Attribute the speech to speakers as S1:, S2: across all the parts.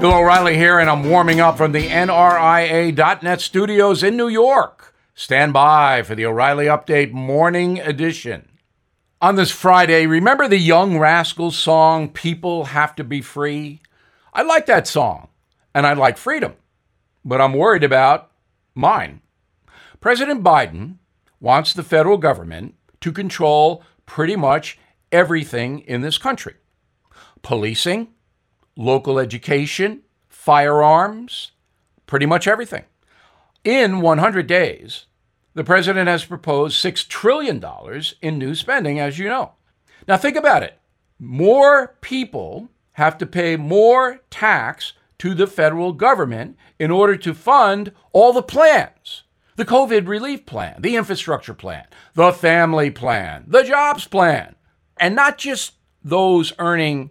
S1: Bill O'Reilly here, and I'm warming up from the NRIA.net studios in New York. Stand by for the O'Reilly Update Morning Edition. On this Friday, remember the Young Rascals song, People Have to Be Free? I like that song, and I like freedom, but I'm worried about mine. President Biden wants the federal government to control pretty much everything in this country policing, local education, firearms, pretty much everything. In 100 days, the president has proposed $6 trillion in new spending, as you know. Now, think about it. More people have to pay more tax to the federal government in order to fund all the plans the COVID relief plan, the infrastructure plan, the family plan, the jobs plan, and not just those earning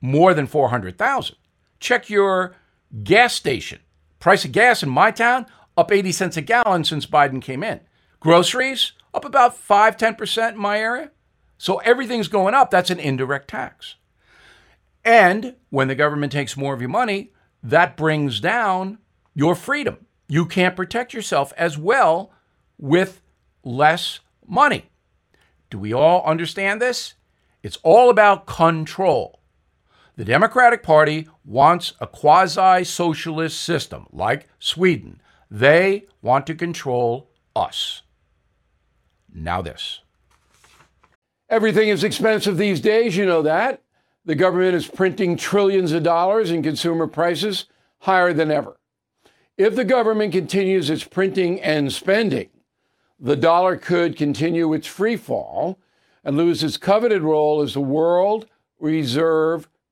S1: more than 400,000. Check your gas station. Price of gas in my town up 80 cents a gallon since Biden came in. Groceries up about 5 10% in my area. So everything's going up. That's an indirect tax. And when the government takes more of your money, that brings down your freedom. You can't protect yourself as well with less money. Do we all understand this? It's all about control. The Democratic Party wants a quasi socialist system like Sweden. They want to control us. Now, this.
S2: Everything is expensive these days, you know that. The government is printing trillions of dollars and consumer prices higher than ever. If the government continues its printing and spending, the dollar could continue its free fall and lose its coveted role as the world reserve